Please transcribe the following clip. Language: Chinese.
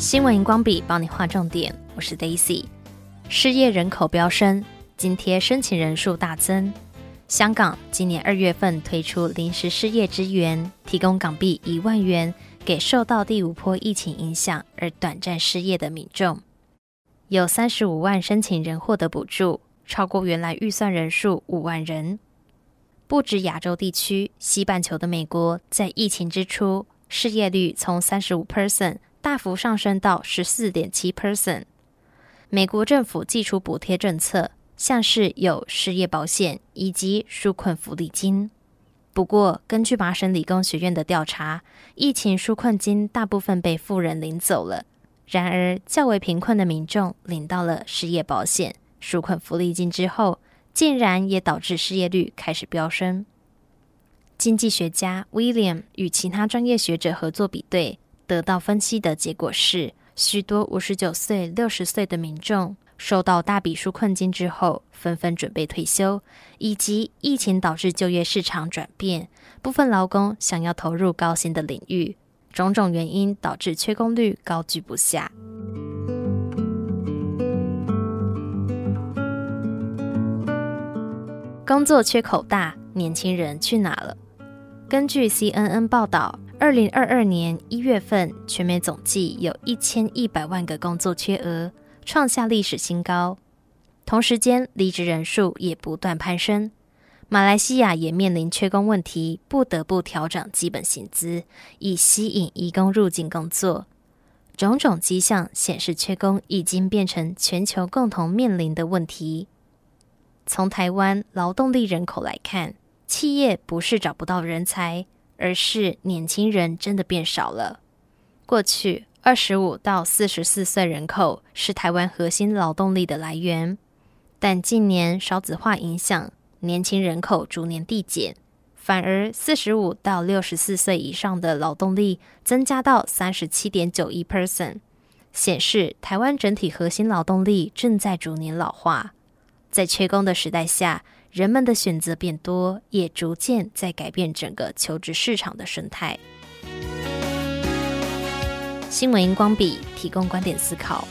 新闻荧光笔帮你画重点，我是 Daisy。失业人口飙升，津贴申请人数大增。香港今年二月份推出临时失业支援，提供港币一万元给受到第五波疫情影响而短暂失业的民众。有三十五万申请人获得补助，超过原来预算人数五万人。不止亚洲地区，西半球的美国在疫情之初，失业率从三十五 percent。大幅上升到十四点七 percent。美国政府祭出补贴政策，像是有失业保险以及纾困福利金。不过，根据麻省理工学院的调查，疫情纾困金大部分被富人领走了。然而，较为贫困的民众领到了失业保险、纾困福利金之后，竟然也导致失业率开始飙升。经济学家 William 与其他专业学者合作比对。得到分析的结果是，许多五十九岁、六十岁的民众受到大笔数困境之后，纷纷准备退休，以及疫情导致就业市场转变，部分劳工想要投入高薪的领域，种种原因导致缺工率高居不下。工作缺口大，年轻人去哪了？根据 CNN 报道。二零二二年一月份，全美总计有一千一百万个工作缺额，创下历史新高。同时间，离职人数也不断攀升。马来西亚也面临缺工问题，不得不调整基本薪资，以吸引移工入境工作。种种迹象显示，缺工已经变成全球共同面临的问题。从台湾劳动力人口来看，企业不是找不到人才。而是年轻人真的变少了。过去二十五到四十四岁人口是台湾核心劳动力的来源，但近年少子化影响，年轻人口逐年递减，反而四十五到六十四岁以上的劳动力增加到三十七点九一 percent，显示台湾整体核心劳动力正在逐年老化。在缺工的时代下，人们的选择变多，也逐渐在改变整个求职市场的生态。新闻荧光笔提供观点思考。